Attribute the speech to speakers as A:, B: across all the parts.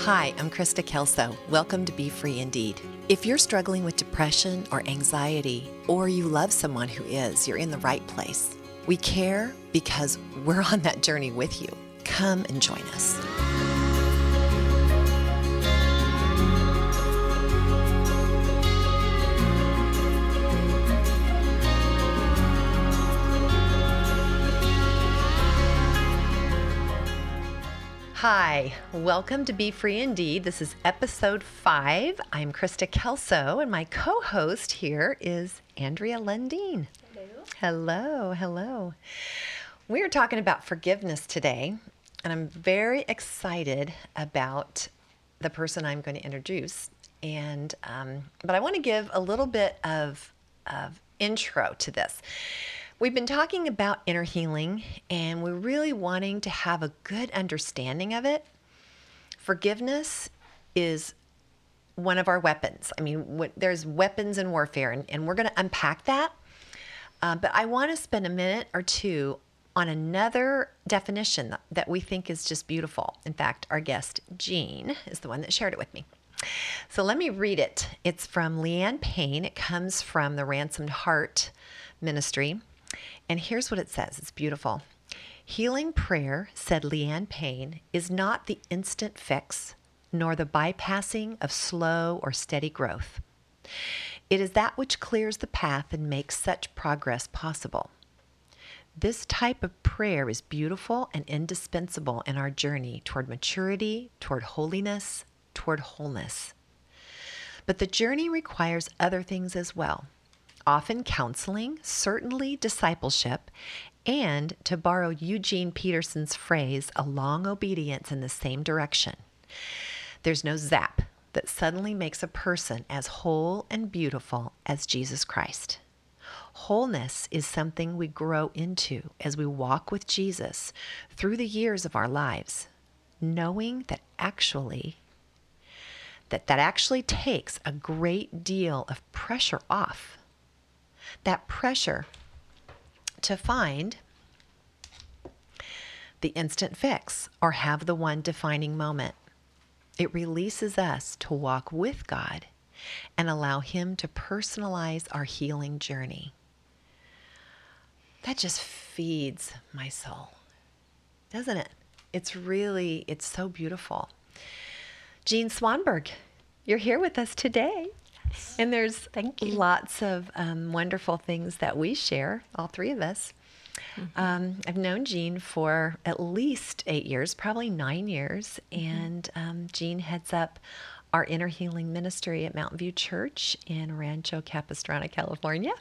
A: Hi, I'm Krista Kelso. Welcome to Be Free Indeed. If you're struggling with depression or anxiety, or you love someone who is, you're in the right place. We care because we're on that journey with you. Come and join us. Hi, welcome to Be Free Indeed. This is episode five. I'm Krista Kelso, and my co host here is Andrea Lundeen. Hello, hello. hello. We are talking about forgiveness today, and I'm very excited about the person I'm going to introduce. And um, but I want to give a little bit of of intro to this. We've been talking about inner healing, and we're really wanting to have a good understanding of it. Forgiveness is one of our weapons. I mean, there's weapons in warfare, and, and we're going to unpack that. Uh, but I want to spend a minute or two on another definition that, that we think is just beautiful. In fact, our guest, Jean, is the one that shared it with me. So let me read it. It's from Leanne Payne. It comes from the Ransomed Heart Ministry. And here's what it says it's beautiful. Healing prayer, said Leanne Payne, is not the instant fix, nor the bypassing of slow or steady growth. It is that which clears the path and makes such progress possible. This type of prayer is beautiful and indispensable in our journey toward maturity, toward holiness, toward wholeness. But the journey requires other things as well often counseling, certainly discipleship, and, to borrow Eugene Peterson's phrase, a long obedience in the same direction. There's no zap that suddenly makes a person as whole and beautiful as Jesus Christ. Wholeness is something we grow into as we walk with Jesus through the years of our lives, knowing that actually that that actually takes a great deal of pressure off that pressure to find the instant fix or have the one defining moment. It releases us to walk with God and allow Him to personalize our healing journey. That just feeds my soul, doesn't it? It's really, it's so beautiful. Jean Swanberg, you're here with us today. And there's
B: Thank you.
A: lots of um, wonderful things that we share, all three of us. Mm-hmm. Um, I've known Jean for at least eight years, probably nine years, mm-hmm. and um, Jean heads up our inner healing ministry at Mountain View Church in Rancho Capistrano, California.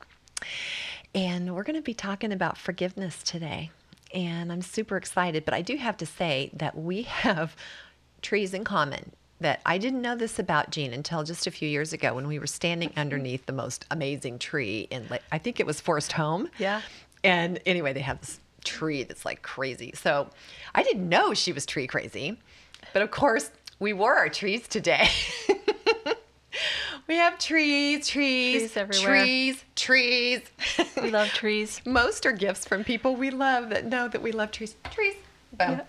A: And we're going to be talking about forgiveness today. And I'm super excited, but I do have to say that we have trees in common that I didn't know this about Jean until just a few years ago when we were standing underneath the most amazing tree in, I think it was Forest Home.
B: Yeah.
A: And anyway, they have this tree that's like crazy. So I didn't know she was tree crazy. But of course, we wore our trees today. we have trees, trees,
B: trees everywhere.
A: Trees, trees.
B: we love trees.
A: Most are gifts from people we love that know that we love trees. Trees. Boom.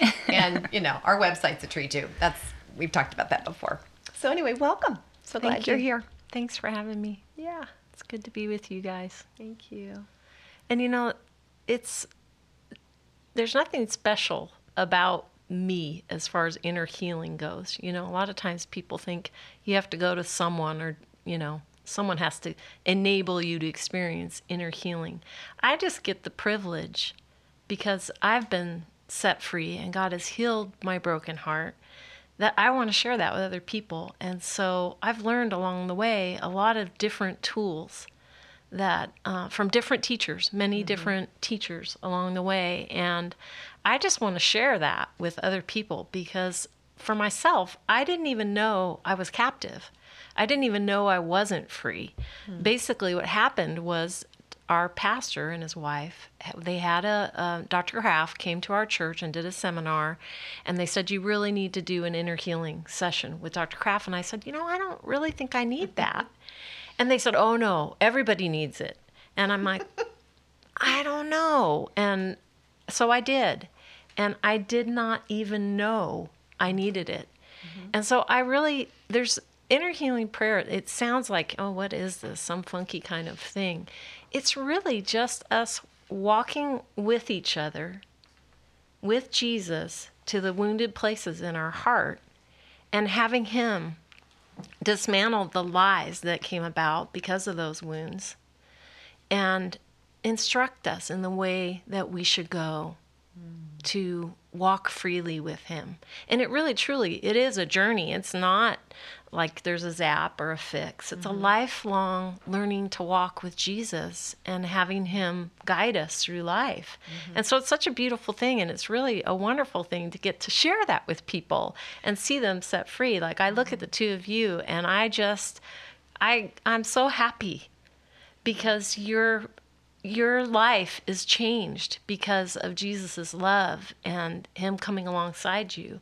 A: Yeah. and, you know, our website's a tree too. That's we've talked about that before. So anyway, welcome. So
B: Thank
A: glad
B: you.
A: you're here.
B: Thanks for having me.
A: Yeah.
B: It's good to be with you guys.
A: Thank you.
B: And you know, it's there's nothing special about me as far as inner healing goes. You know, a lot of times people think you have to go to someone or, you know, someone has to enable you to experience inner healing. I just get the privilege because I've been set free and God has healed my broken heart that I want to share that with other people. And so I've learned along the way a lot of different tools that uh, from different teachers, many mm-hmm. different teachers along the way. And I just want to share that with other people because for myself, I didn't even know I was captive. I didn't even know I wasn't free. Mm-hmm. Basically, what happened was our pastor and his wife they had a, dr graff came to our church and did a seminar and they said you really need to do an inner healing session with dr graff and i said you know i don't really think i need that and they said oh no everybody needs it and i'm like i don't know and so i did and i did not even know i needed it mm-hmm. And so I really, there's inner healing prayer. It sounds like, oh, what is this? Some funky kind of thing. It's really just us walking with each other, with Jesus, to the wounded places in our heart and having Him dismantle the lies that came about because of those wounds and instruct us in the way that we should go mm. to walk freely with him and it really truly it is a journey it's not like there's a zap or a fix it's mm-hmm. a lifelong learning to walk with jesus and having him guide us through life mm-hmm. and so it's such a beautiful thing and it's really a wonderful thing to get to share that with people and see them set free like i look mm-hmm. at the two of you and i just i i'm so happy because you're your life is changed because of Jesus' love and him coming alongside you.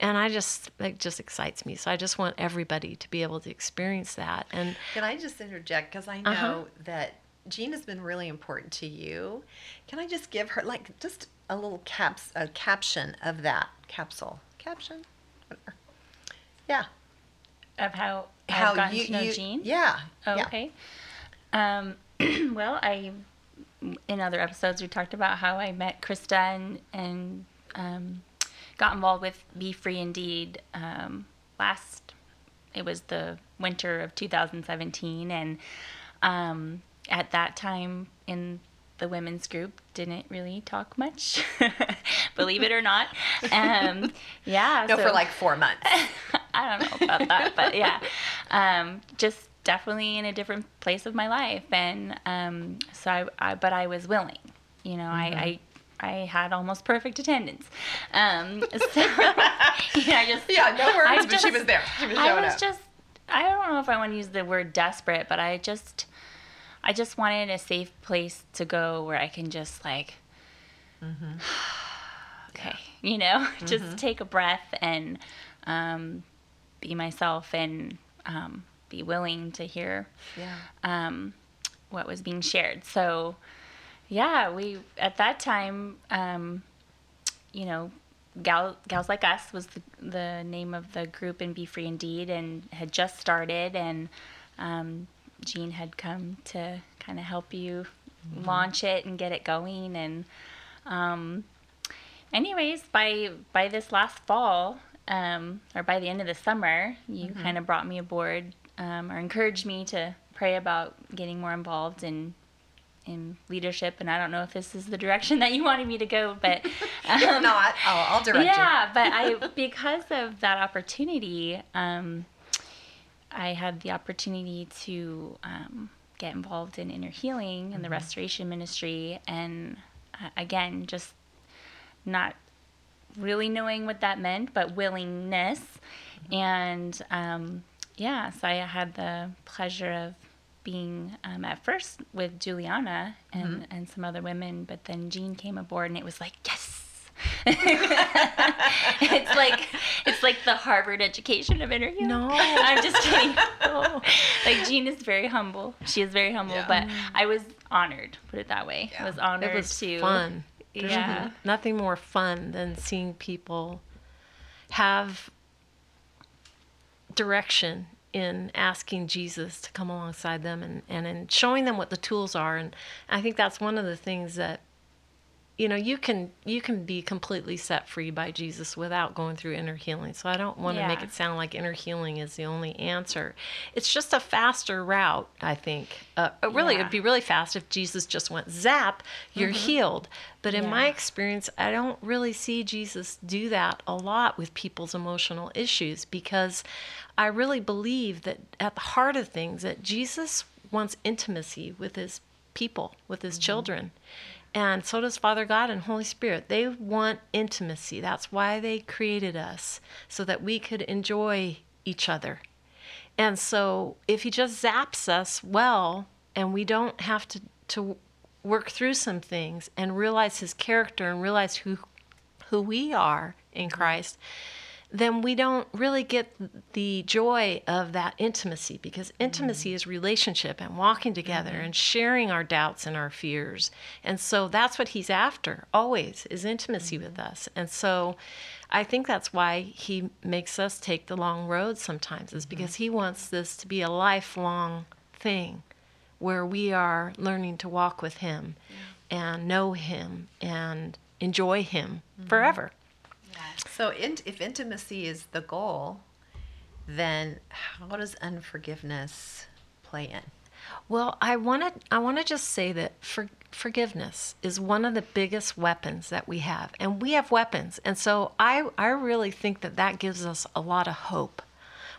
B: And I just it just excites me. So I just want everybody to be able to experience that. And
A: can I just interject because I uh-huh. know uh-huh. that Jean has been really important to you. Can I just give her like just a little caps a caption of that capsule caption? Yeah.
C: Of how how I've gotten you, to know you, Jean?
A: Yeah.
C: Oh, okay. Um, well, I in other episodes we talked about how I met Krista and and um, got involved with Be Free Indeed um, last. It was the winter of 2017, and um, at that time in the women's group didn't really talk much, believe it or not. Um, yeah,
A: no, so, for like four months.
C: I don't know about that, but yeah, um, just definitely in a different place of my life, and um, so I, I, but I was willing. You know, mm-hmm. I, I I had almost perfect attendance. Um, so
A: I just yeah, no worries, I but just, she was there. She was
C: I was up. just I don't know if I want to use the word desperate, but I just I just wanted a safe place to go where I can just like mm-hmm. okay, you know, mm-hmm. just take a breath and um, be myself and um, be willing to hear yeah. um, what was being shared. So, yeah, we at that time, um, you know, Gal, Gals Like Us was the, the name of the group in Be Free Indeed and had just started. And um, Jean had come to kind of help you mm-hmm. launch it and get it going. And, um, anyways, by, by this last fall, um, or by the end of the summer, you mm-hmm. kind of brought me aboard um, or encouraged me to pray about getting more involved in in leadership. And I don't know if this is the direction that you wanted me to go, but
A: um, if not, I'll, I'll direct
C: yeah, you. Yeah, but I because of that opportunity, um, I had the opportunity to um, get involved in inner healing and mm-hmm. the restoration ministry, and uh, again, just not really knowing what that meant, but willingness. Mm-hmm. And um, yeah, so I had the pleasure of being um, at first with Juliana and, mm-hmm. and some other women, but then Jean came aboard and it was like, yes. it's like it's like the Harvard education of interview.
B: No,
C: I'm just kidding. Oh. Like Jean is very humble. She is very humble, yeah. but I was honored. Put it that way. Yeah. I was honored
B: it was
C: to
B: fun. There's yeah. nothing more fun than seeing people have direction in asking Jesus to come alongside them and, and in showing them what the tools are. And I think that's one of the things that you know you can you can be completely set free by jesus without going through inner healing so i don't want to yeah. make it sound like inner healing is the only answer it's just a faster route i think uh, uh really yeah. it'd be really fast if jesus just went zap you're mm-hmm. healed but in yeah. my experience i don't really see jesus do that a lot with people's emotional issues because i really believe that at the heart of things that jesus wants intimacy with his people with his mm-hmm. children and so does Father God and Holy Spirit. They want intimacy. That's why they created us, so that we could enjoy each other. And so if He just zaps us well, and we don't have to, to work through some things and realize His character and realize who, who we are in Christ, then we don't really get the joy of that intimacy because mm-hmm. intimacy is relationship and walking together mm-hmm. and sharing our doubts and our fears. And so that's what he's after always is intimacy mm-hmm. with us. And so I think that's why he makes us take the long road sometimes is because he wants this to be a lifelong thing where we are learning to walk with him and know him and enjoy him forever.
A: So, in, if intimacy is the goal, then how does unforgiveness play in?
B: Well, I want to I want to just say that for, forgiveness is one of the biggest weapons that we have, and we have weapons, and so I I really think that that gives us a lot of hope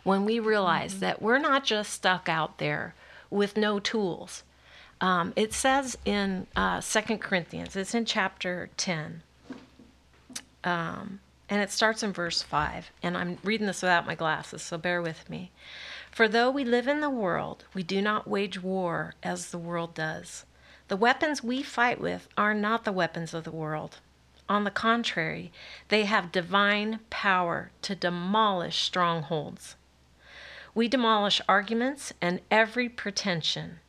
B: when we realize that we're not just stuck out there with no tools. Um, it says in uh, Second Corinthians, it's in chapter ten, um, and it starts in verse five, and I'm reading this without my glasses, so bear with me. For though we live in the world, we do not wage war as the world does. The weapons we fight with are not the weapons of the world. On the contrary, they have divine power to demolish strongholds. We demolish arguments and every pretension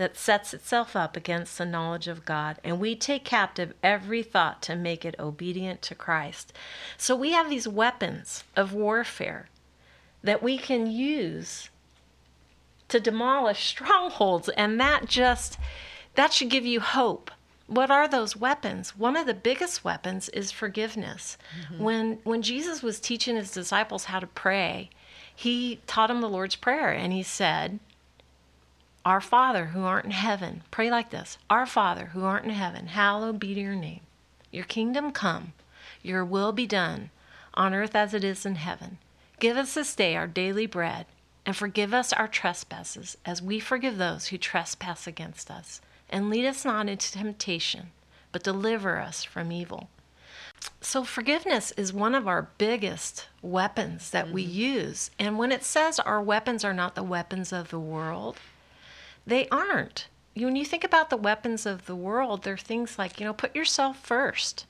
B: that sets itself up against the knowledge of God, and we take captive every thought to make it obedient to Christ. So we have these weapons of warfare that we can use to demolish strongholds and that just that should give you hope what are those weapons one of the biggest weapons is forgiveness mm-hmm. when when jesus was teaching his disciples how to pray he taught them the lord's prayer and he said our father who art in heaven pray like this our father who art in heaven hallowed be your name your kingdom come your will be done on earth as it is in heaven Give us this day our daily bread, and forgive us our trespasses, as we forgive those who trespass against us. And lead us not into temptation, but deliver us from evil. So, forgiveness is one of our biggest weapons that mm-hmm. we use. And when it says our weapons are not the weapons of the world, they aren't. When you think about the weapons of the world, they're things like, you know, put yourself first.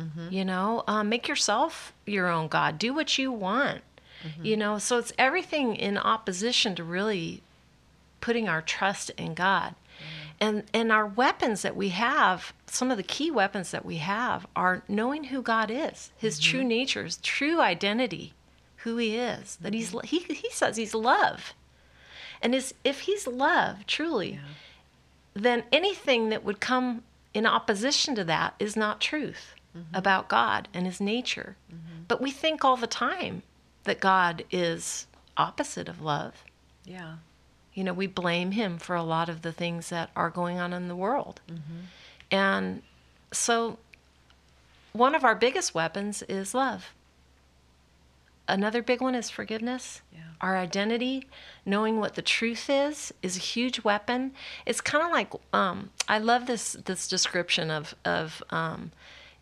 B: Mm-hmm. You know, um, make yourself your own God. Do what you want. Mm-hmm. You know, so it's everything in opposition to really putting our trust in God. Mm-hmm. And and our weapons that we have, some of the key weapons that we have are knowing who God is, his mm-hmm. true nature, his true identity, who he is. That he's mm-hmm. he he says he's love. And is if he's love truly, yeah. then anything that would come in opposition to that is not truth mm-hmm. about God and his nature. Mm-hmm. But we think all the time that God is opposite of love.
A: Yeah.
B: You know, we blame him for a lot of the things that are going on in the world. Mm-hmm. And so one of our biggest weapons is love. Another big one is forgiveness. Yeah. Our identity, knowing what the truth is, is a huge weapon. It's kind of like um, I love this this description of of um,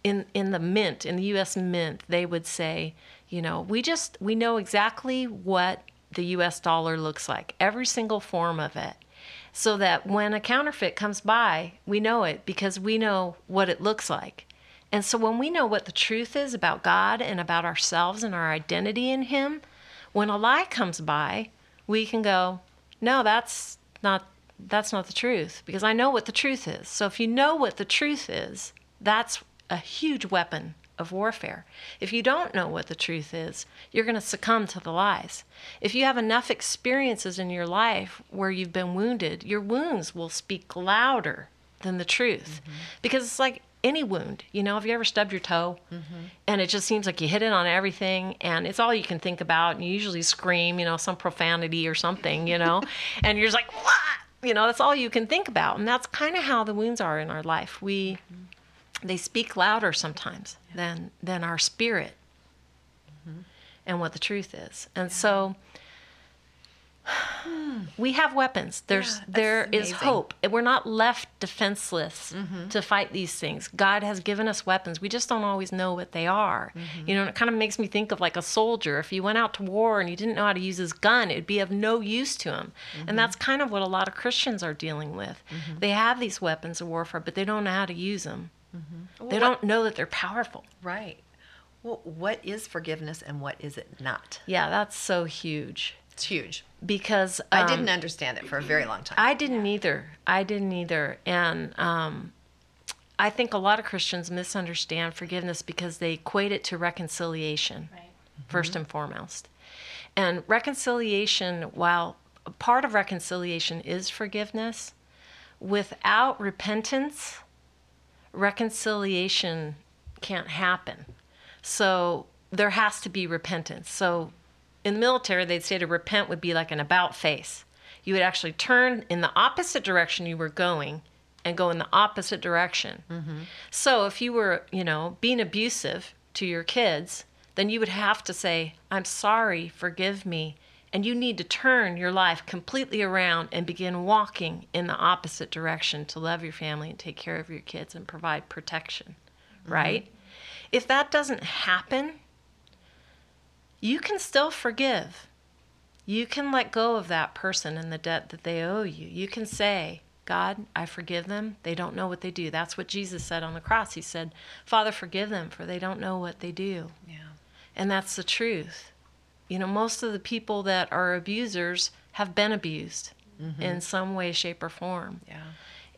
B: in in the mint in the U.S. Mint they would say you know, we just we know exactly what the US dollar looks like, every single form of it. So that when a counterfeit comes by, we know it because we know what it looks like. And so when we know what the truth is about God and about ourselves and our identity in Him, when a lie comes by, we can go, no, that's not that's not the truth because I know what the truth is. So if you know what the truth is, that's a huge weapon of warfare. If you don't know what the truth is, you're going to succumb to the lies. If you have enough experiences in your life where you've been wounded, your wounds will speak louder than the truth. Mm-hmm. Because it's like any wound. You know, have you ever stubbed your toe mm-hmm. and it just seems like you hit it on everything and it's all you can think about and you usually scream, you know, some profanity or something, you know, and you're just like, what? You know, that's all you can think about. And that's kind of how the wounds are in our life. We mm-hmm they speak louder sometimes yeah. than than our spirit mm-hmm. and what the truth is. And yeah. so we have weapons. There's yeah, there is hope. We're not left defenseless mm-hmm. to fight these things. God has given us weapons. We just don't always know what they are. Mm-hmm. You know, it kind of makes me think of like a soldier. If he went out to war and he didn't know how to use his gun, it'd be of no use to him. Mm-hmm. And that's kind of what a lot of Christians are dealing with. Mm-hmm. They have these weapons of warfare, but they don't know how to use them. Mm-hmm. They don't know that they're powerful.
A: Right. Well, what is forgiveness and what is it not?
B: Yeah, that's so huge
A: It's huge.
B: because
A: I
B: um,
A: didn't understand it for a very long time.
B: I didn't either. I didn't either. And um, I think a lot of Christians misunderstand forgiveness because they equate it to reconciliation,
C: Right.
B: 1st and foremost. And reconciliation, while part of reconciliation is forgiveness, without repentance, reconciliation can't happen. So there has to be repentance. So in the military, they'd say to repent would be like an about face. You would actually turn in the opposite direction you were going and go in the opposite direction. Mm-hmm. So if you were, you know, being abusive to your kids, then you would have to say, I'm sorry, forgive me. And you need to turn your life completely around and begin walking in the opposite direction to love your family and take care of your kids and provide protection, mm-hmm. right? If that doesn't happen, you can still forgive. You can let go of that person and the debt that they owe you. You can say, God, I forgive them. They don't know what they do. That's what Jesus said on the cross. He said, Father, forgive them, for they don't know what they do.
A: yeah.
B: And that's the truth. You know, most of the people that are abusers have been abused mm-hmm. in some way, shape, or form.
A: Yeah.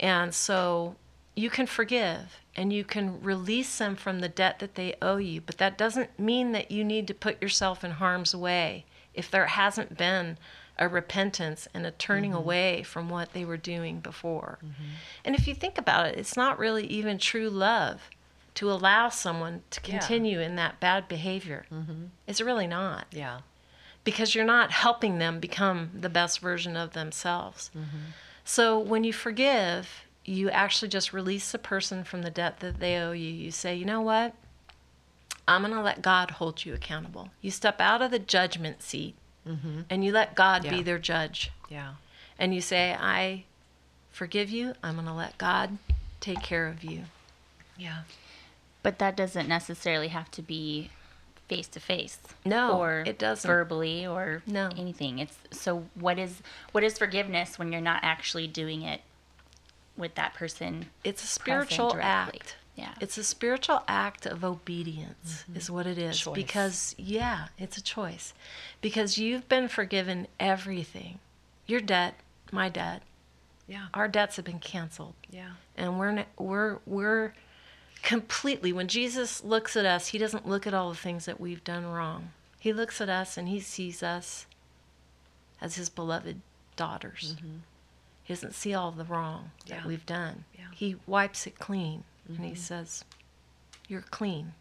B: And so you can forgive and you can release them from the debt that they owe you, but that doesn't mean that you need to put yourself in harm's way if there hasn't been a repentance and a turning mm-hmm. away from what they were doing before. Mm-hmm. And if you think about it, it's not really even true love to allow someone to
A: Yeah.
B: continue in that bad behavior. Mm-hmm. It's really not
A: Yeah.
B: because you're not helping them become the best version of themselves. So when you forgive, you actually just release the person from the debt that they owe you. You say, you know what? I'm going to let God hold you accountable. You step out of the judgment seat mm-hmm. and you let God be their judge.
A: Yeah.
B: And you say, I forgive you. I'm going to let God take care of you.
A: Yeah.
C: But that doesn't necessarily have to be face to face.
B: No,
C: or
B: it doesn't.
C: verbally or
B: No.
C: anything. It's so what is what is forgiveness when you're not actually doing it with that person?
B: It's a spiritual act.
C: Yeah.
B: It's a spiritual act of obedience, mm-hmm. is what it is.
A: Choice.
B: Because, yeah, it's a choice. Because you've been forgiven everything your debt, my debt,
A: Yeah.
B: our debts have been canceled.
A: Yeah.
B: And we're, we're, we're completely, when Jesus looks at us, he doesn't look at all the things that we've done wrong. He looks at us and he sees us as his beloved daughters. Mm-hmm. He doesn't see all the wrong
A: Yeah.
B: that we've done.
A: Yeah.
B: He wipes it clean and he mm-hmm. says, "You're clean."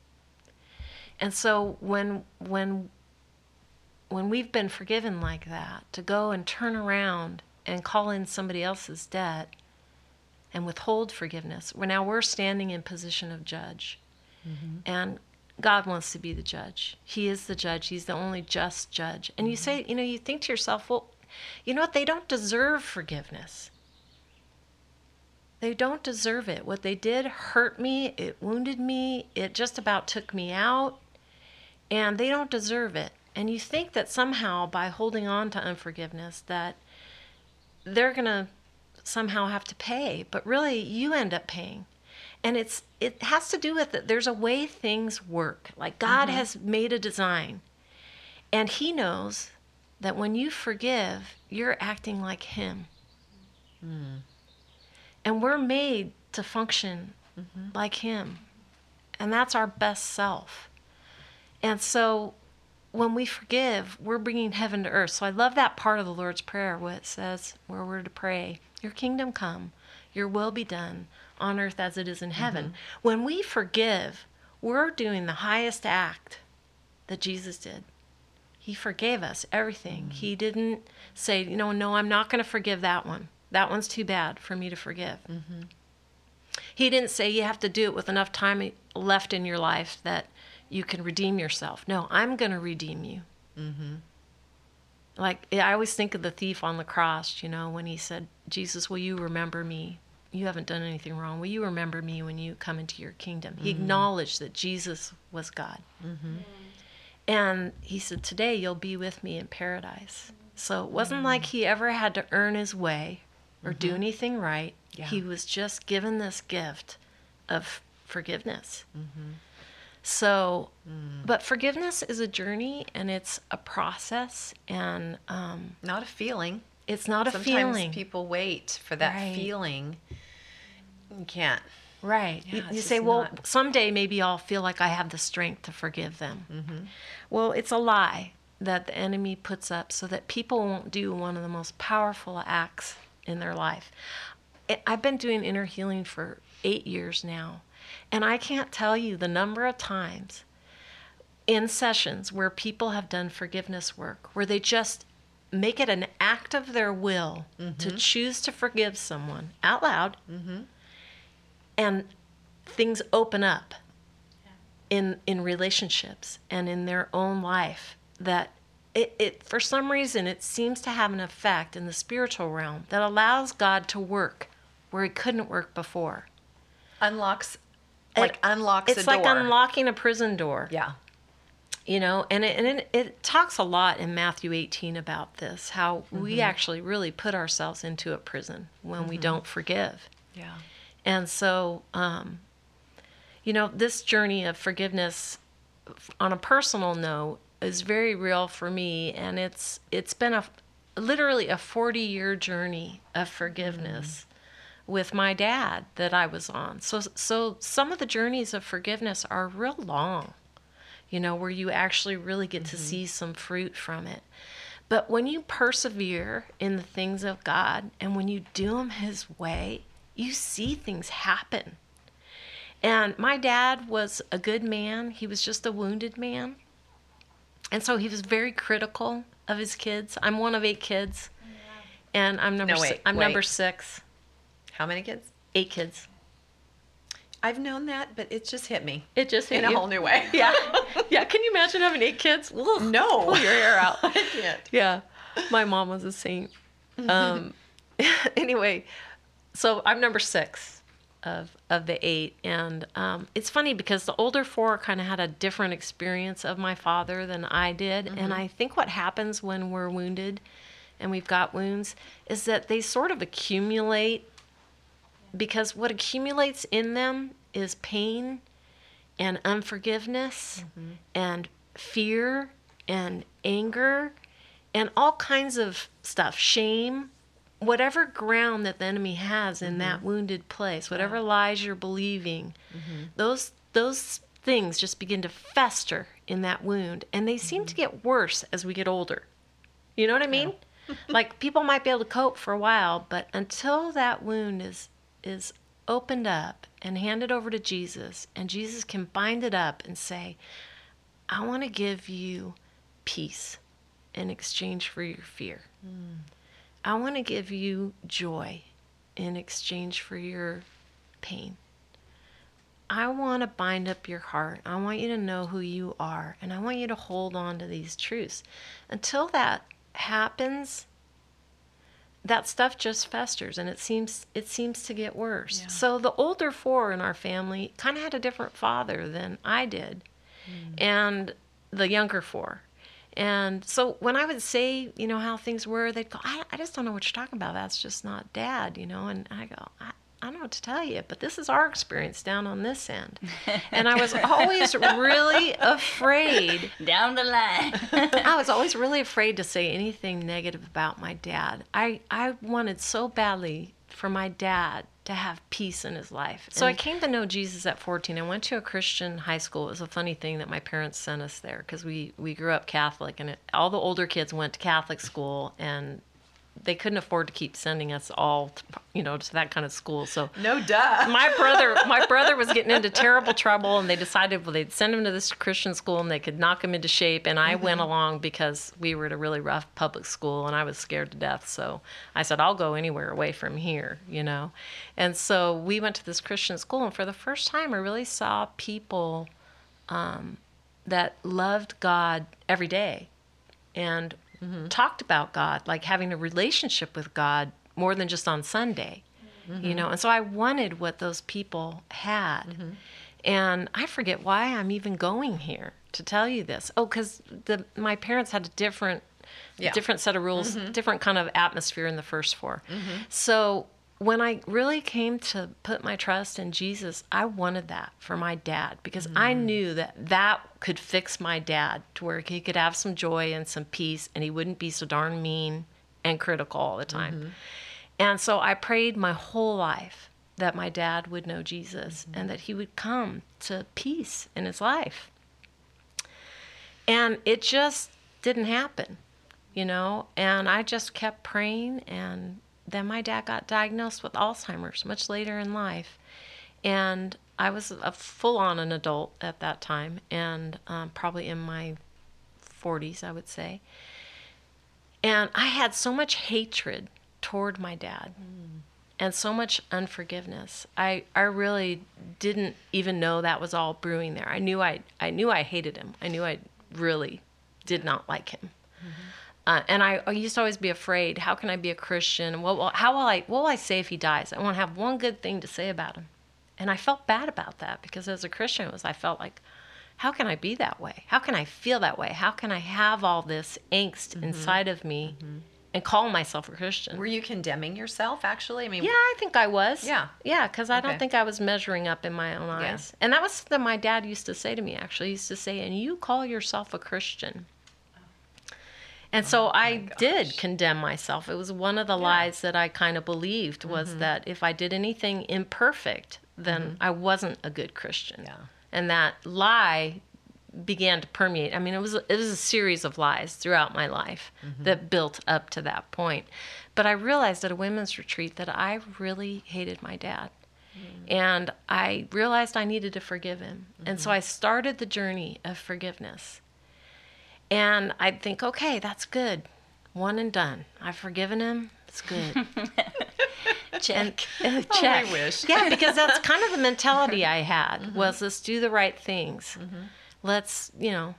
B: And so when when when we've been forgiven like that, to go and turn around and call in somebody else's debt and withhold forgiveness, well, now we're standing in position of judge, mm-hmm. and God wants to be the judge. He is the judge. He's the only just judge. And you mm-hmm. say, you know, you think to yourself, well, you know what? They don't deserve forgiveness. They don't deserve it. What they did hurt me, it wounded me, it just about took me out, and they don't deserve it. And you think that somehow by holding on to unforgiveness that they're going to somehow have to pay, but really you end up paying. And it's it has to do with that There's a way things work. Like God mm-hmm. has made a design. And he knows that when you forgive, you're acting like him. Hmm. And we're made to function mm-hmm. like Him. And that's our best self. And so when we forgive, we're bringing heaven to earth. So I love that part of the Lord's Prayer where it says, where we're to pray, Your kingdom come, your will be done on earth as it is in heaven. Mm-hmm. When we forgive, we're doing the highest act that Jesus did. He forgave us everything. Mm-hmm. He didn't say, you know, no, I'm not going to forgive that one. That one's too bad for me to forgive. Mm-hmm. He didn't say you have to do it with enough time left in your life that you can redeem yourself. No, I'm going to redeem you. Mm-hmm. Like, I always think of the thief on the cross, you know, when he said, Jesus, will you remember me? You haven't done anything wrong. Will you remember me when you come into your kingdom? He acknowledged that Jesus was God. And he said, Today you'll be with me in paradise. So it wasn't mm. like he ever had to earn his way or do mm-hmm. anything right.
A: Yeah.
B: He was just given this gift of forgiveness. Mm-hmm. So, mm. but forgiveness is a journey and it's a process and um,
A: Not a feeling.
B: it's not a feeling.
A: Sometimes people wait for that
B: Right.
A: feeling. You can't.
B: Right.
A: Yeah,
B: you you say, well,
A: not-
B: someday maybe I'll feel like I have the strength to forgive them.
A: Mm-hmm.
B: Well, it's a lie that the enemy puts up so that people won't do one of the most powerful acts in their life. I've been doing inner healing for eight years now, and I can't tell you the number of times in sessions where people have done forgiveness work, where they just make it an act of their will to choose to forgive someone out loud, and things open up in in relationships and in their own life that it, it for some reason it seems to have an effect in the spiritual realm that allows God to work where he couldn't work before.
A: Unlocks, like unlocks
B: It's
A: a door.
B: like unlocking a prison door.
A: Yeah.
B: You know, and it, and it, it talks a lot in Matthew 18 about this, how we mm-hmm. actually really put ourselves into a prison when we mm-hmm. don't forgive.
A: Yeah.
B: And so, um, you know, this journey of forgiveness on a personal note is very real for me. And it's, it's been a, literally a 40 year journey of forgiveness with my dad that I was on. So, so some of the journeys of forgiveness are real long, you know, where you actually really get to see some fruit from it. But when you persevere in the things of God and when you do them His way, you see things happen. And my dad was a good man, he was just a wounded man. And so he was very critical of his kids. I'm one of eight kids. And I'm number
A: No,
B: si- I'm number 6.
A: How many kids?
B: Eight kids.
A: I've known that, but it just hit me
B: It just hit
A: in a whole new way.
B: Yeah. yeah, can you imagine having eight kids? Ugh.
A: No.
B: Pull your hair out.
A: I can't.
B: yeah my mom was a saint um anyway so i'm number six of of the eight. And um it's funny because the older four kind of had a different experience of my father than i did. And i think what happens when we're wounded and we've got wounds is that they sort of accumulate because what accumulates in them is pain and unforgiveness and fear and anger and all kinds of stuff shame whatever ground that the enemy has in that mm-hmm. wounded place whatever lies you're believing mm-hmm. those those things just begin to fester in that wound and they seem to mm-hmm. get worse as we get older. You know what i mean? Like people might be able to cope for a while but until that wound is is opened up and handed over to jesus and jesus can bind it up and say i want to give you peace in exchange for your fear. Mm. I want to give you joy in exchange for your pain. I want to bind up your heart. I want you to know who you are, and I want you to hold on to these truths. Until that happens, that stuff just festers and it seems it seems to get worse.
A: Yeah.
B: So the older four in our family kind of had a different father than I did. Mm. And the younger four. And so when I would say, you know, how things were, they'd go, I, I just don't know what you're talking about. That's just not dad, you know. And I go, I, I don't know what to tell you, but this is our experience down on this end. And I was always really afraid.
C: Down the line.
B: I was always really afraid to say anything negative about my dad. I, I wanted so badly for my dad to have peace in his life. So I came to know Jesus at 14. I went to a Christian high school. It was a funny thing that my parents sent us there because we, we grew up Catholic and it, all the older kids went to Catholic school and they couldn't afford to keep sending us all, to, you know, to that kind of school. So
A: No duh.
B: my brother my brother was getting into terrible trouble and they decided well they'd send him to this christian school and they could knock him into shape and i went along because we were at a really rough public school and i was scared to death so i said i'll go anywhere away from here you know and so we went to this christian school and for the first time i really saw people um, that loved god every day and Mm-hmm. talked about God, like having a relationship with God more than just on Sunday, you mm-hmm. know. And so I wanted what those people had. Mm-hmm. And I forget why I'm even going here to tell you this. Oh, because the my parents had a different,
A: Yeah.
B: different set of rules, different kind of atmosphere in the first 4 So when I really came to put my trust in Jesus, I wanted that for my dad because I mm. knew that that could fix my dad to where he could have some joy and some peace and he wouldn't be so darn mean and critical all the time. Mm-hmm. And so I prayed my whole life that my dad would know Jesus mm-hmm. and that he would come to peace in his life. And it just didn't happen, you know? And I just kept praying. And then my dad got diagnosed with Alzheimer's much later in life. And I was a full on an adult at that time and um, probably in my 40s, I would say. And I had so much hatred toward my dad and so much unforgiveness. I, I really didn't even know that was all brewing there. I knew I I knew I hated him. I knew I really did not like him. Uh, and I, I used to always be afraid. How can I be a Christian? What will, how will I what will I say if he dies? I want to have one good thing to say about him. And I felt bad about that because as a Christian, it was I felt like, how can I be that way? How can I feel that way? How can I have all this angst inside of me and call myself a Christian?
A: Were you condemning yourself actually? I mean,
B: Yeah, I think I was.
A: Yeah.
B: Yeah, because I
A: Okay.
B: don't think I was measuring up in my own
A: Yeah.
B: eyes. And that was something my dad used to say to me, actually. He used to say, and you call yourself a Christian. And so oh I did condemn myself. It was one of the lies that I kind of believed was mm-hmm. that if I did anything imperfect, then mm-hmm. I wasn't a good Christian.
A: Yeah.
B: And that lie began to permeate. I mean, it was it was a series of lies throughout my life mm-hmm. that built up to that point. But I realized at a women's retreat that I really hated my dad. Mm. And I realized I needed to forgive him. And so I started the journey of forgiveness. And I'd think, okay, that's good. One and done. I've forgiven him. It's good.
C: Check.
B: Uh, check.
A: we wish.
B: yeah, because that's kind of the mentality I had was let's do the right things. Let's, you know,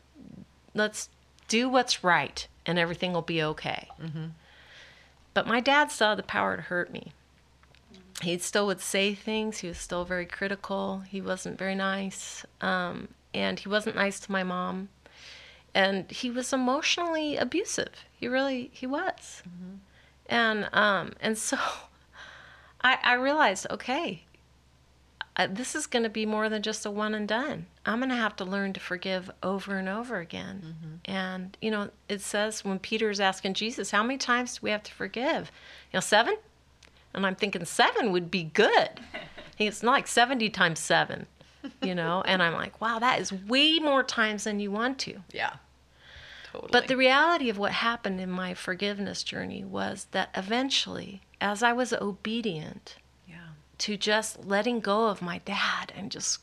B: let's do what's right and everything will be okay. But my dad saw the power to hurt me. He still would say things. He was still very critical. He wasn't very nice. Um, and he wasn't nice to my mom. And he was emotionally abusive. He really, he was. And, um, and so I, I realized, okay, uh, this is going to be more than just a one and done. I'm going to have to learn to forgive over and over again. And, you know, it says when Peter's asking Jesus, how many times do we have to forgive? You know, seven? And I'm thinking seven would be good. It's not like 70 times seven, you know? and I'm like, wow, that is way more times than you want to.
A: yeah. Totally.
B: But the reality of what happened in my forgiveness journey was that eventually, as I was obedient
A: yeah.
B: to just letting go of my dad and just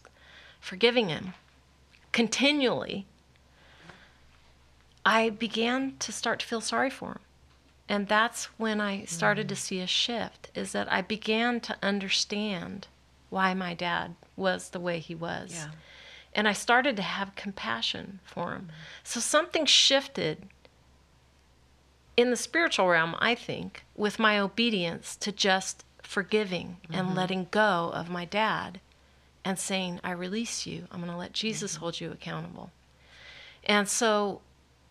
B: forgiving him continually, I began to start to feel sorry for him. And that's when I started to mm. see a shift is that I began to understand why my dad was the way he was.
A: Yeah.
B: And I started to have compassion for him. So something shifted in the spiritual realm, I think, with my obedience to just forgiving and mm-hmm. letting go of my dad and saying, I release you. I'm going to let Jesus mm-hmm. hold you accountable. And so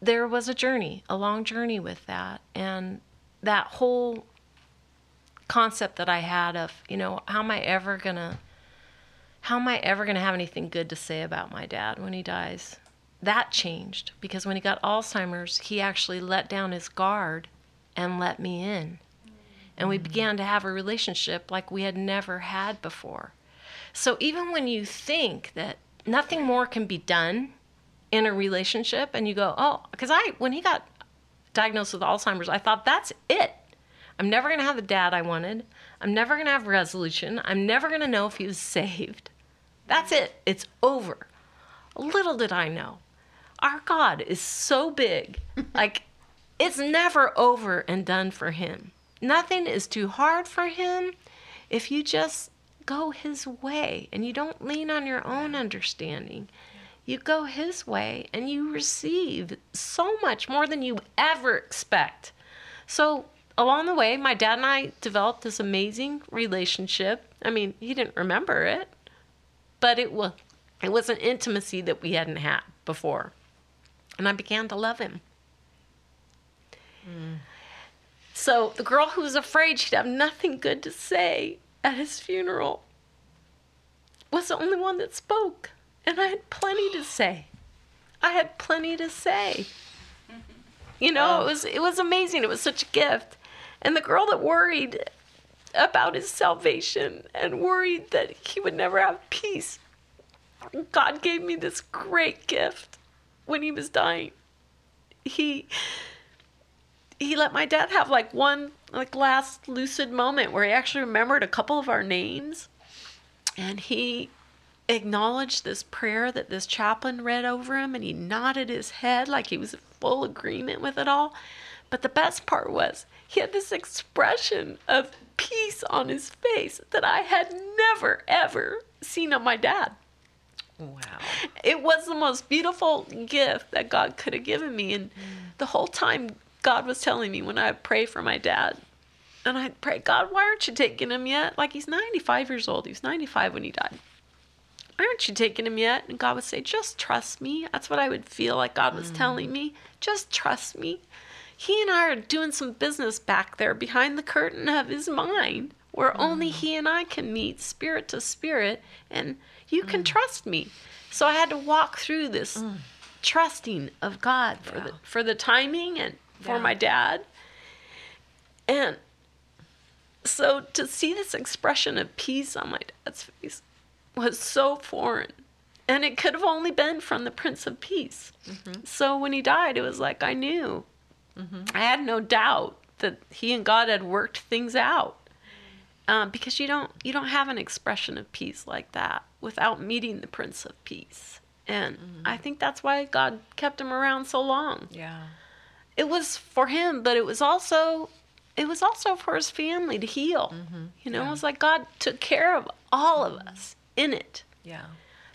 B: there was a journey, a long journey with that. And that whole concept that I had of, you know, how am I ever going to how am I ever going to have anything good to say about my dad when he dies? That changed because when he got Alzheimer's, he actually let down his guard and let me in. And we mm. began to have a relationship like we had never had before. So even when you think that nothing more can be done in a relationship and you go, "Oh, cuz I when he got diagnosed with Alzheimer's, I thought that's it. I'm never going to have the dad I wanted. I'm never going to have resolution. I'm never going to know if he was saved. That's it. It's over. Little did I know. Our God is so big. like, it's never over and done for him. Nothing is too hard for him if you just go his way and you don't lean on your own understanding. You go his way and you receive so much more than you ever expect. So, along the way, my dad and I developed this amazing relationship. I mean, he didn't remember it, but it was it was an intimacy that we hadn't had before. And I began to love him. So the girl who was afraid she'd have nothing good to say at his funeral was the only one that spoke. And I had plenty to say. I had plenty to say. You know,
A: Oh.
B: it was it was amazing. It was such a gift. And the girl that worried about his salvation and worried that he would never have peace. God gave me this great gift when he was dying. He he let my dad have like one like last lucid moment where he actually remembered a couple of our names and he acknowledged this prayer that this chaplain read over him and he nodded his head like he was in full agreement with it all but the best part was he had this expression of peace on his face that i had never ever seen on my dad
A: Wow.
B: it was the most beautiful gift that God could have given me. And mm. the whole time, God was telling me when I pray for my dad, and I'd pray, God, why aren't you taking him yet? Like he's 95 years old. He was 95 when he died. Why aren't you taking him yet? And God would say, just trust me. That's what I would feel like God was telling mm. me. Just trust me. He and I are doing some business back there behind the curtain of his mind where mm. only he and I can meet spirit to spirit and you can mm. trust me. So I had to walk through this mm. trusting of God for the for the timing and for
A: Yeah.
B: my dad. And so to see this expression of peace on my dad's face was so foreign. And it could have only been from the Prince of Peace. Mm-hmm. So when he died, it was like I knew. Mm-hmm. I had no doubt that he and God had worked things out. Um, because you don't you don't have an expression of peace like that without meeting the Prince of Peace. And mm-hmm. I think that's why God kept him around so long
A: Yeah.
B: it was for him, but it was also it was also for his family to heal. Mm-hmm. You know,
A: Yeah.
B: it was like God took care of all of us in it.
A: Yeah.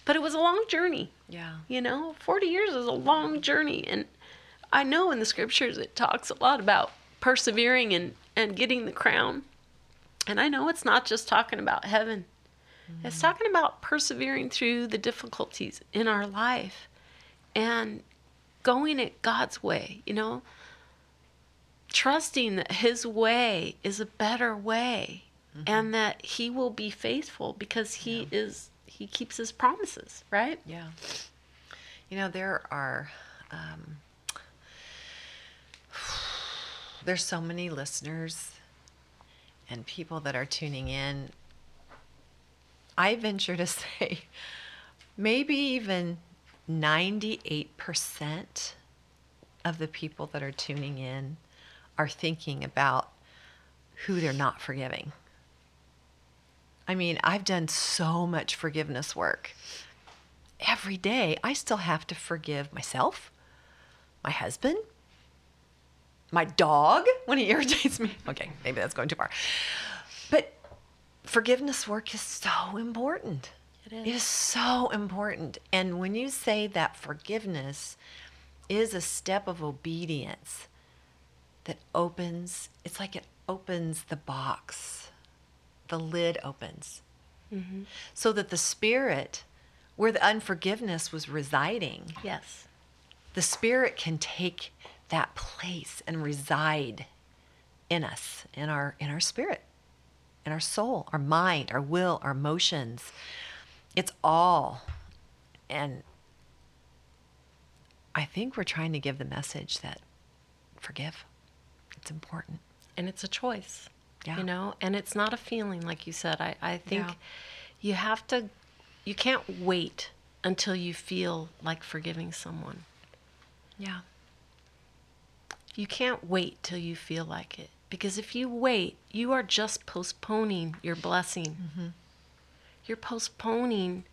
B: But it was a long journey.
A: Yeah.
B: You know, 40 years is a long journey. And I know in the scriptures it talks a lot about persevering and, and getting the crown. And I know it's not just talking about heaven, it's talking about persevering through the difficulties in our life and going it God's way, you know, trusting that His way is a better way and that He will be faithful because He is, He keeps His promises, right?
A: Yeah. You know, there are, um, there's so many listeners and people that are tuning in. I venture to say maybe even 98% of the people that are tuning in are thinking about who they're not forgiving. I mean, I've done so much forgiveness work every day I still have to forgive myself, my husband, my dog when he irritates me. Okay, maybe that's going too far. But forgiveness work is so important.
B: It
A: It is so important. And when you say that forgiveness is a step of obedience that opens, it's like it opens the box, the lid opens, mm-hmm. so that the spirit where the unforgiveness was residing,
B: Yes.
A: the spirit can take that place and reside in us, in our in our spirit, in our soul, our mind, our will, our emotions. It's all and I think we're trying to give the message that forgive. It's important.
B: And it's a choice.
A: Yeah.
B: You know, and it's not a feeling, like you said. I, I think
A: Yeah.
B: you have to, you can't wait until you feel like forgiving someone.
A: Yeah.
B: You can't wait till you feel like it. Because if you wait, you are just postponing your blessing. Mm-hmm. You're postponing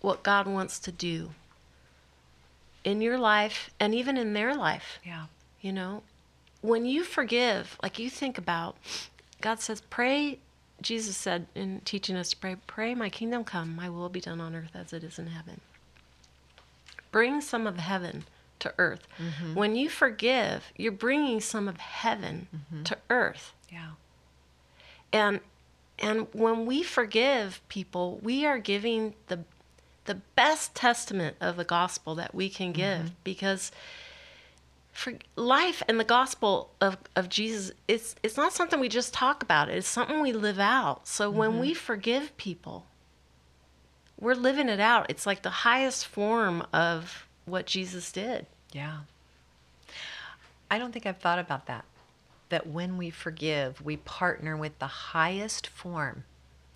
B: what God wants to do in your life and even in their life.
A: Yeah.
B: You know, when you forgive, like you think about, God says, pray. Jesus said in teaching us to pray, pray, my kingdom come, my will be done on earth as it is in heaven. Bring some of heaven to earth. Mm-hmm. When you forgive, you're bringing some of heaven mm-hmm. to earth.
A: Yeah.
B: And and when we forgive people, we are giving the the best testament of the gospel that we can give mm-hmm. because for life and the gospel of, of Jesus, it's it's not something we just talk about. It's something we live out. So when we forgive people, we're living it out. It's like the highest form of what Jesus did.
A: Yeah. I don't think I've thought about that. That when we forgive, we partner with the highest form.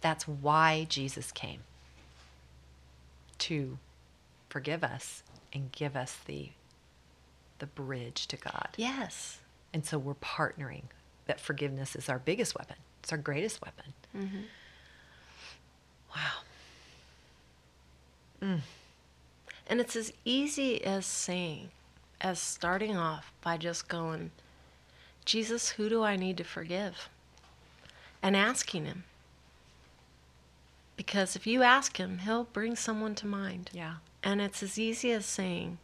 A: That's why Jesus came to forgive us and give us the the bridge to God.
B: Yes.
A: And so we're partnering. That forgiveness is our biggest weapon. It's our greatest weapon. Mm-hmm. Wow. Mm.
B: And it's as easy as saying, as starting off by just going, Jesus, who do I need to forgive? And asking him. Because if you ask him, he'll bring someone to mind.
A: Yeah.
B: And it's as easy as saying,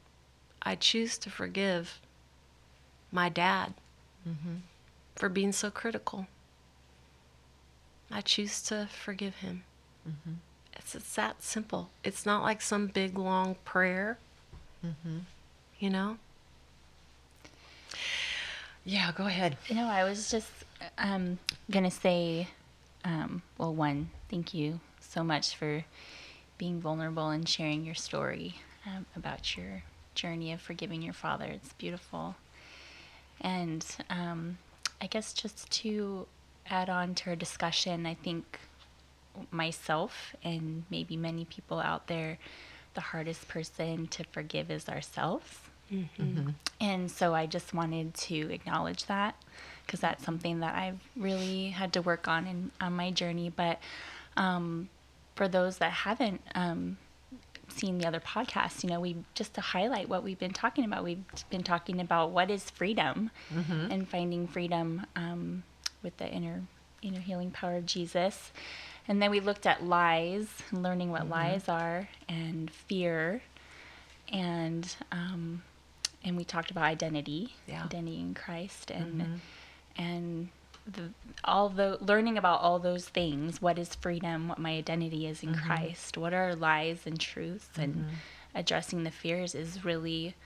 B: I choose to forgive my dad mm-hmm. for being so critical. I choose to forgive him. Mm-hmm. It's, it's that simple. It's not like some big long prayer. You know?
A: Yeah, go ahead.
C: You know, I was just um, gonna say, um, well, one, thank you so much for being vulnerable and sharing your story um, about your journey of forgiving your father. It's beautiful. And um, I guess just to add on to our discussion, I think myself and maybe many people out there, the hardest person to forgive is ourselves. And so I just wanted to acknowledge that because that's something that I've really had to work on in on my journey. But um, for those that haven't um, seen the other podcasts, you know, we just to highlight what we've been talking about. We've been talking about what is freedom and finding freedom um, with the inner inner healing power of Jesus. And then we looked at lies, learning what lies are, and fear, and um, and we talked about identity,
A: Yeah.
C: identity in Christ, and and the, all the learning about all those things. What is freedom? What my identity is in Christ? What are lies and truths? And addressing the fears is really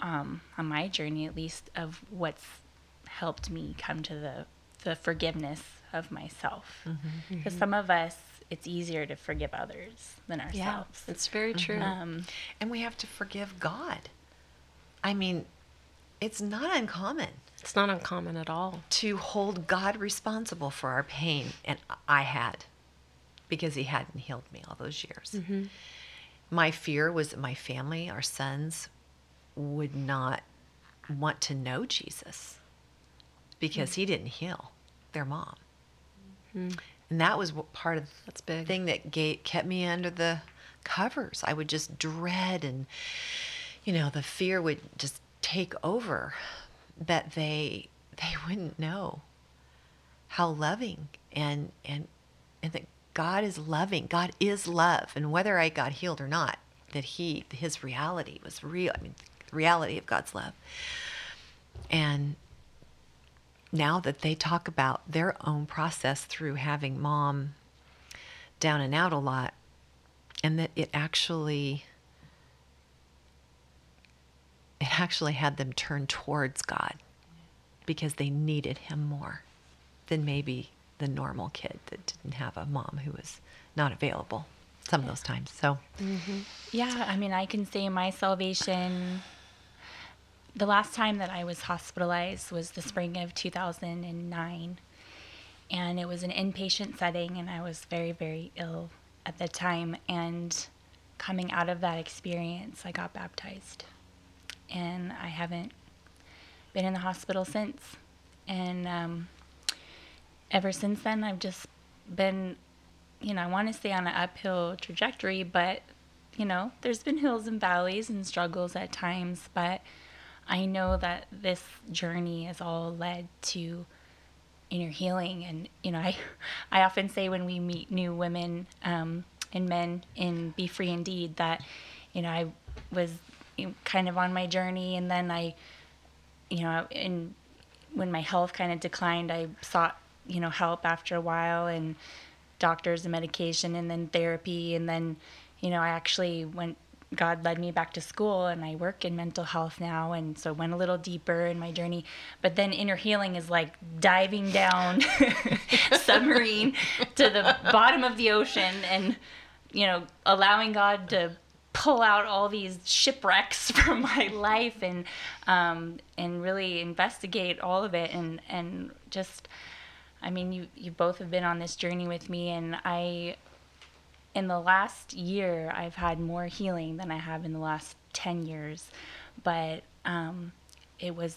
C: um, on my journey, at least, of what's helped me come to the the forgiveness of myself. Mm-hmm. Mm-hmm. Because some of us, it's easier to forgive others than ourselves.
B: Yeah, It's very true. Mm-hmm.
C: Um,
A: And we have to forgive God. I mean, it's not uncommon
B: It's not uncommon at all.
A: to hold God responsible for our pain. And I had, because He hadn't healed me all those years. My fear was that my family, our sons, would not want to know Jesus because mm. He didn't heal their mom. Mm. And that was what part of
B: That's big.
A: thing that ga kept me under the covers. I would just dread and, you know, the fear would just take over that they they wouldn't know how loving and and and that God is loving. God is love, and whether I got healed or not, that He His reality was real. I mean, the reality of God's love. And now that they talk about their own process through having mom down and out a lot, and that it actually it actually had them turn towards God because they needed him more than maybe the normal kid that didn't have a mom who was not available some of those times. So mm-hmm.
C: Yeah, I mean, I can say my salvation. The last time that I was hospitalized was the spring of 2009. And it was an inpatient setting, and I was very, very ill at the time. And coming out of that experience, I got baptized. And I haven't been in the hospital since. And um, ever since then, I've just been you know, I want to stay on an uphill trajectory, but you know, there's been hills and valleys and struggles at times, but I know that this journey has all led to inner healing. And you know, I, I often say when we meet new women um, and men in Be Free Indeed that, you know, I was kind of on my journey, and then I, you know, in when my health kind of declined, I sought you know help after a while and doctors and medication and then therapy and then you know i actually went God led me back to school and I work in mental health now and so went a little deeper in my journey. But then inner healing is like diving down submarine to the bottom of the ocean and you know, allowing God to pull out all these shipwrecks from my life and um, and really investigate all of it and and just I mean you you both have been on this journey with me and I in the last year, I've had more healing than I have in the last 10 years. But um, it was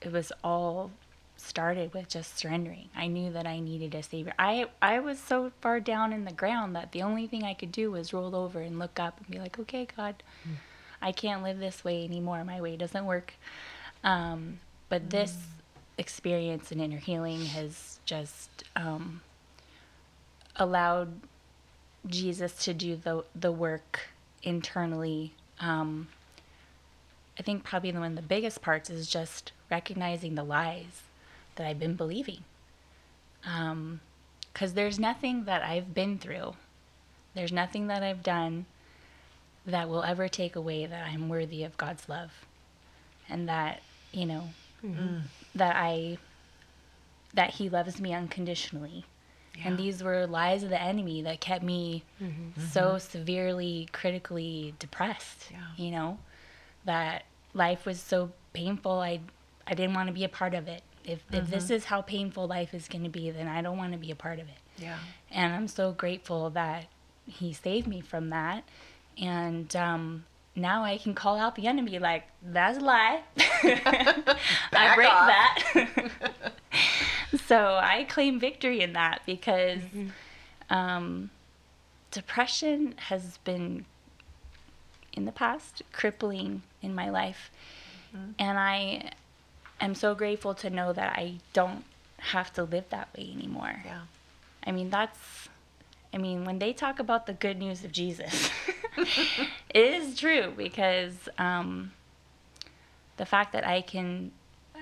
C: it was all started with just surrendering. I knew that I needed a savior. I I was so far down in the ground that the only thing I could do was roll over and look up and be like, "Okay, God, mm. I can't live this way anymore. My way doesn't work." Um, but mm. this experience in inner healing has just um, allowed Jesus to do the the work internally. Um, I think probably one of the biggest parts is just recognizing the lies that I've been believing. Because um, there's nothing that I've been through, there's nothing that I've done that will ever take away that I'm worthy of God's love, and that you know mm-hmm. that I that He loves me unconditionally yeah. And these were lies of the enemy that kept me mm-hmm. so mm-hmm. severely critically depressed. Yeah. You know, that life was so painful. I I didn't want to be a part of it. If mm-hmm. if this mm-hmm. is how painful life is going to be, then I don't want to be a part of it.
A: Yeah.
C: And I'm so grateful that he saved me from that. And um, now I can call out the enemy like, that's a lie. I break off. that. so I claim victory in that because mm-hmm. um, depression has been in the past crippling in my life. Mm-hmm. And I am so grateful to know that I don't have to live that way anymore.
A: Yeah.
C: I mean, that's, I mean, when they talk about the good news of Jesus, it is true because um, the fact that I can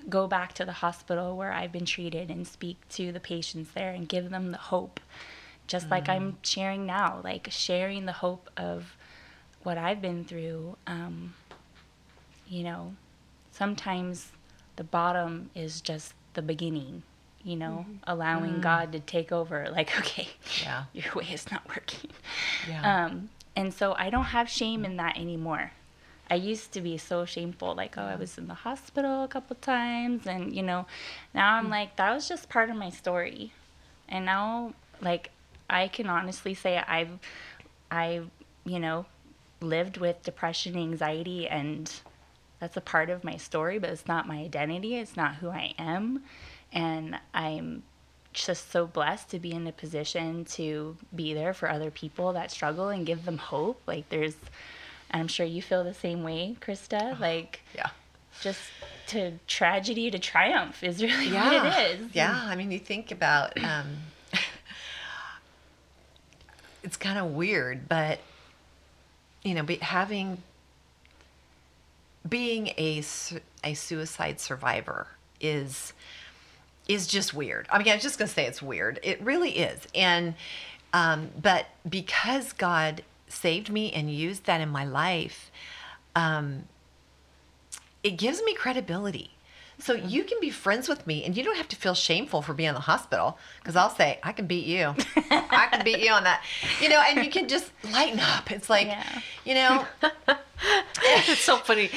C: go back to the hospital where I've been treated and speak to the patients there and give them the hope, just mm-hmm. like I'm sharing now, like sharing the hope of what I've been through. Um, you know, sometimes the bottom is just the beginning, you know, mm-hmm. allowing mm-hmm. God to take over. Like, okay,
A: yeah,
C: your way is not working. Yeah. Um, and so I don't have shame in that anymore. I used to be so shameful, like, oh, I was in the hospital a couple times, and you know, now I'm mm. like, that was just part of my story, and now, like, I can honestly say I've, I, you know, lived with depression, anxiety, and that's a part of my story, but it's not my identity. It's not who I am, and I'm just so blessed to be in a position to be there for other people that struggle and give them hope. Like, there's and I'm sure you feel the same way, Krista. Like,
A: yeah,
C: just to tragedy to triumph is really
A: yeah.
C: what it is.
A: Yeah, I mean, you think about um, it's kind of weird, but you know, be, having being a a suicide survivor is is just weird. I mean, I'm just gonna say it's weird. It really is, and um, but because God saved me and used that in my life, um, it gives me credibility. So you can be friends with me and you don't have to feel shameful for being in the hospital because I'll say, I can beat you. I can beat you on that. You know, and you can just lighten up. It's like, yeah. you know.
B: it's so funny.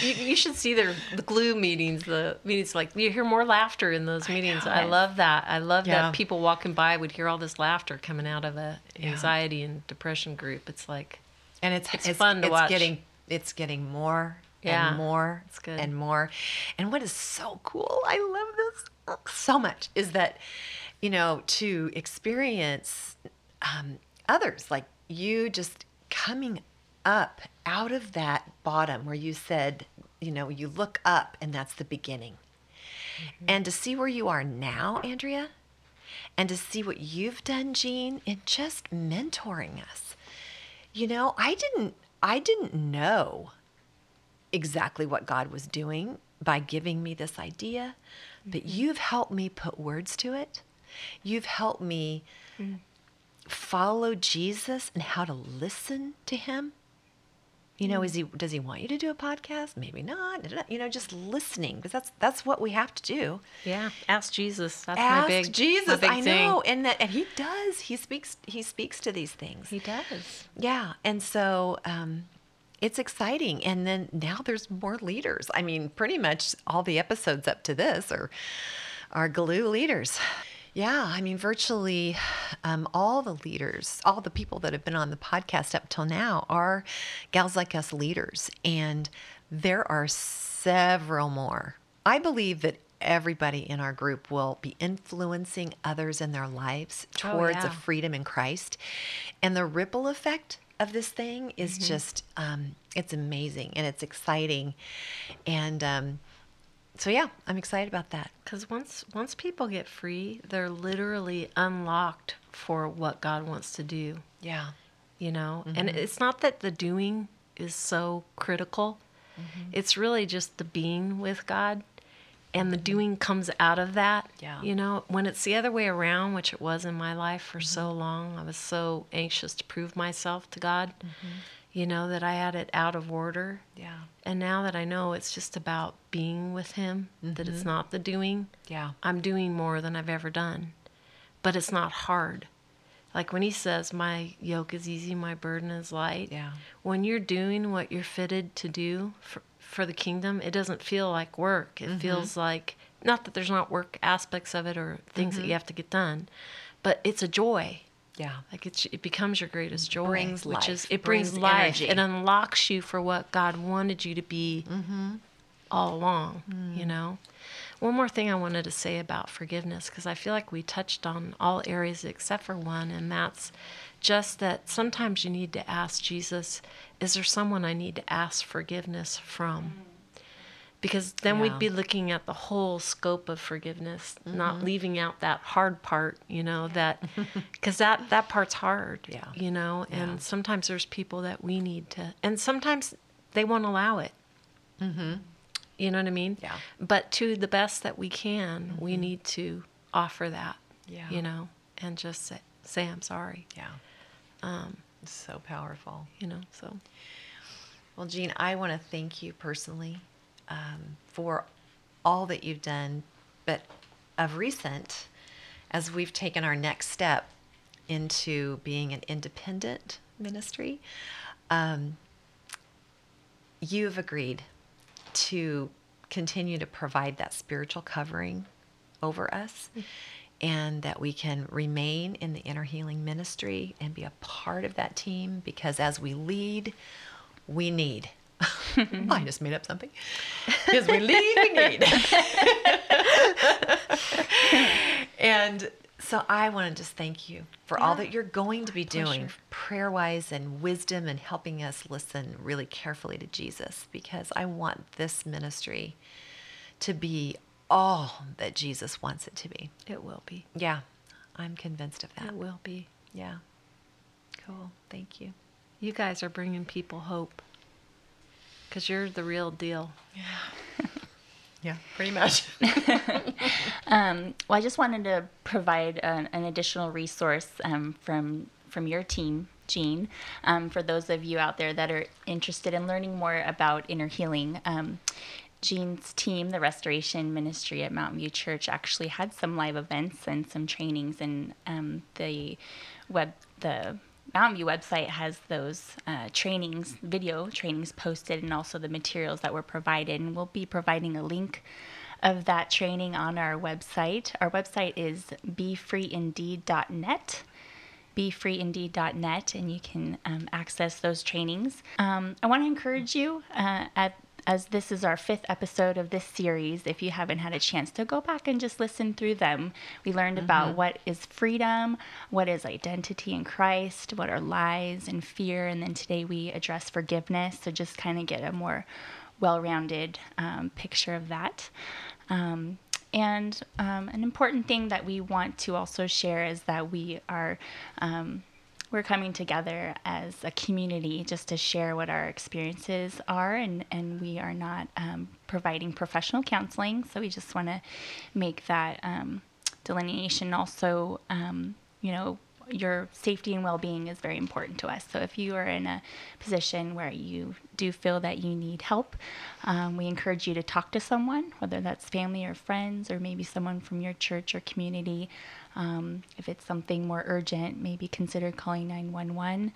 B: You, you, should see their the glue meetings, the meetings like you hear more laughter in those meetings. I, I love that. I love yeah. that people walking by would hear all this laughter coming out of a anxiety yeah. and depression group. It's like
A: and it's it's, it's fun to it's watch. Getting, it's getting more yeah, and more and more. And what is so cool, I love this so much, is that, you know, to experience um, others like you just coming up out of that bottom where you said, you know, you look up and that's the beginning. Mm-hmm. And to see where you are now, Andrea, and to see what you've done, Jean, in just mentoring us. You know, I didn't I didn't know exactly what God was doing by giving me this idea, mm-hmm. but you've helped me put words to it. You've helped me mm. follow Jesus and how to listen to him. You know, is he does he want you to do a podcast? Maybe not. You know, just listening because that's that's what we have to do.
B: Yeah, ask Jesus. That's
A: Ask
B: my big
A: Jesus.
B: my big
A: I
B: thing.
A: know, and that and he does. He speaks. He speaks to these things.
B: He does.
A: Yeah, and so um, it's exciting. And then now there's more leaders. I mean, pretty much all the episodes up to this are are glue leaders. Yeah, I mean, virtually um, all the leaders, all the people that have been on the podcast up till now are gals like us leaders, and there are several more. I believe that everybody in our group will be influencing others in their lives
B: Oh,
A: towards
B: yeah.
A: a freedom in Christ, and the ripple effect of this thing is
B: Mm-hmm.
A: just um, it's amazing and it's exciting, and um, so yeah, I'm excited about that.
B: Because once once people get free, they're literally unlocked for what God wants to do.
A: Yeah.
B: You know, and it's not that the doing is so critical. It's really just the being with God, and the doing comes out of that.
A: Yeah.
B: You know, when it's the other way around, which it was in my life for so mm-hmm. long, I was so anxious to prove myself to God. Mm-hmm. You know that I had it out of order.
A: Yeah.
B: And now that I know it's just about being with him, that it's mm-hmm. not the doing,
A: Yeah.
B: I'm doing more than I've ever done. But it's not hard. Like when he says, My yoke is easy, my burden is light.
A: Yeah.
B: When you're doing what you're fitted to do for, for the kingdom, it doesn't feel like work. It mm-hmm. feels like, not that there's not work aspects of it or things that you mm-hmm. have to get done, but it's a joy.
A: Yeah.
B: Like it's, it becomes your greatest joy,
A: Brings
B: which is it brings,
A: brings
B: life.
A: energy.
B: It unlocks you for what God wanted you to be mm-hmm. all along. You mm. know. One more thing I wanted to say about forgiveness because I feel like we touched on all areas except for one, and that's just that sometimes you need to ask Jesus, "Is there someone I need to ask forgiveness from?" because then
A: Yeah.
B: we'd be looking at the whole scope of forgiveness not leaving out that hard part you know that because that that part's hard
A: Yeah.
B: you know and
A: Yeah.
B: sometimes there's people that we need to and sometimes they won't allow it mm-hmm. you know what i mean
A: Yeah.
B: but to the best that we can we need to offer that
A: Yeah.
B: you know and just say, say i'm sorry
A: Yeah. Um, so powerful.
B: you know so.
A: Well, Jean, I want to thank you personally um, for all that you've done, but of recent, as we've taken our next step into being an independent ministry, um, you've agreed to continue to provide that spiritual covering over us and that we can remain in the inner healing ministry and be a part of that team because as we lead, we need. I just made up something. Because we lead, we need. and so I want to just thank you for all that you're going to be doing prayer wise and wisdom and helping us listen really carefully to Jesus because I want this ministry to be all that Jesus wants it to be.
B: it will be
A: Yeah, I'm convinced of that.
B: it will be
A: Yeah. Cool. Thank you.
B: You guys are bringing people hope because you're the real deal.
A: Yeah, yeah, pretty much.
C: Um, well, I just wanted to provide an, an additional resource um, from from your team, Jean, um, for those of you out there that are interested in learning more about inner healing. Jean's team, the Restoration Ministry at Mountain View Church, actually had some live events and some trainings, and um, the web the Mountain View website has those uh, trainings, video trainings posted, and also the materials that were provided. And we'll be providing a link of that training on our website. Our website is befreeindeed.net befreeindeed.net and you can um, access those trainings. Um, I want to encourage you, uh, at, as this is our fifth episode of this series, if you haven't had a chance to go back and just listen through them. We learned about what is freedom, what is identity in Christ, what are lies and fear, and then today we address forgiveness. So just kind of get a more well rounded um, picture of that. Um, and um, an important thing that we want to also share is that we are um, we're coming together as a community just to share what our experiences are, and and we are not um, providing professional counseling. So we just want to make that um, delineation. Also, um, you know. your safety and well-being is very important to us. So if you are in a position where you do feel that you need help, um, we encourage you to talk to someone, whether that's family or friends, or maybe someone from your church or community. Um, if it's something more urgent, maybe consider calling 911.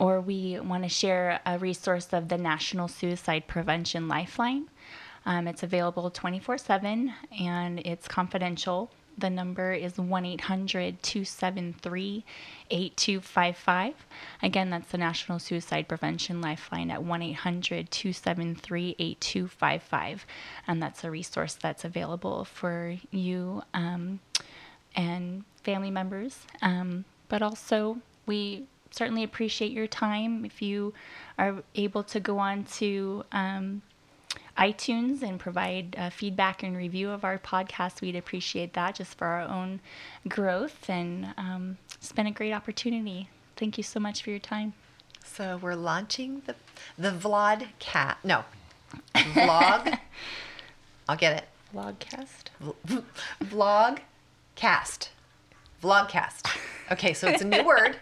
C: Or we want to share a resource of the National Suicide Prevention Lifeline. Um, it's available 24 7 and it's confidential. The number is 1 800 273 8255. Again, that's the National Suicide Prevention Lifeline at 1 800 273 8255. And that's a resource that's available for you um, and family members. Um, but also, we certainly appreciate your time. If you are able to go on to um, iTunes and provide uh, feedback and review of our podcast. We'd appreciate that just for our own growth. And um, it's been a great opportunity. Thank you so much for your time.
A: So we're launching the the vlog cat no vlog. I'll get it.
C: Vlogcast.
A: Vlog cast. Vlogcast. Okay, so it's a new word.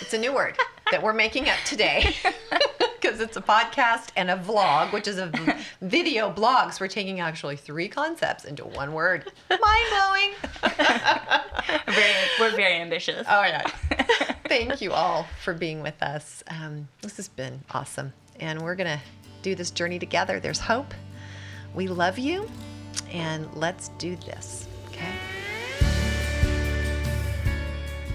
A: It's a new word that we're making up today because it's a podcast and a vlog, which is a v- video blog. So we're taking actually three concepts into one word. Mind blowing.
C: very, we're very ambitious.
A: All right. Thank you all for being with us. Um, this has been awesome. And we're going to do this journey together. There's hope. We love you. And let's do this.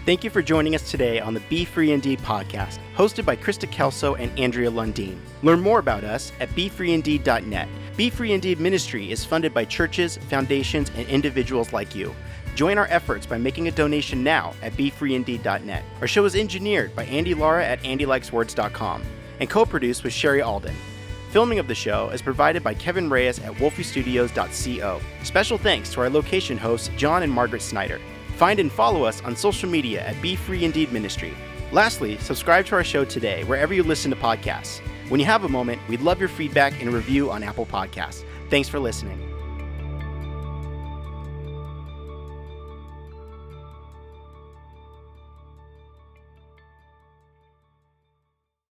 D: Thank you for joining us today on the Be Free Indeed podcast, hosted by Krista Kelso and Andrea Lundeen. Learn more about us at BeFreeIndeed.net. Be Free Indeed Ministry is funded by churches, foundations, and individuals like you. Join our efforts by making a donation now at BeFreeIndeed.net. Our show is engineered by Andy Lara at AndyLikesWords.com and co-produced with Sherry Alden. Filming of the show is provided by Kevin Reyes at wolfiestudios.co. Special thanks to our location hosts, John and Margaret Snyder. Find and follow us on social media at Be Free Indeed Ministry. Lastly, subscribe to our show today wherever you listen to podcasts. When you have a moment, we'd love your feedback and review on Apple Podcasts. Thanks for listening.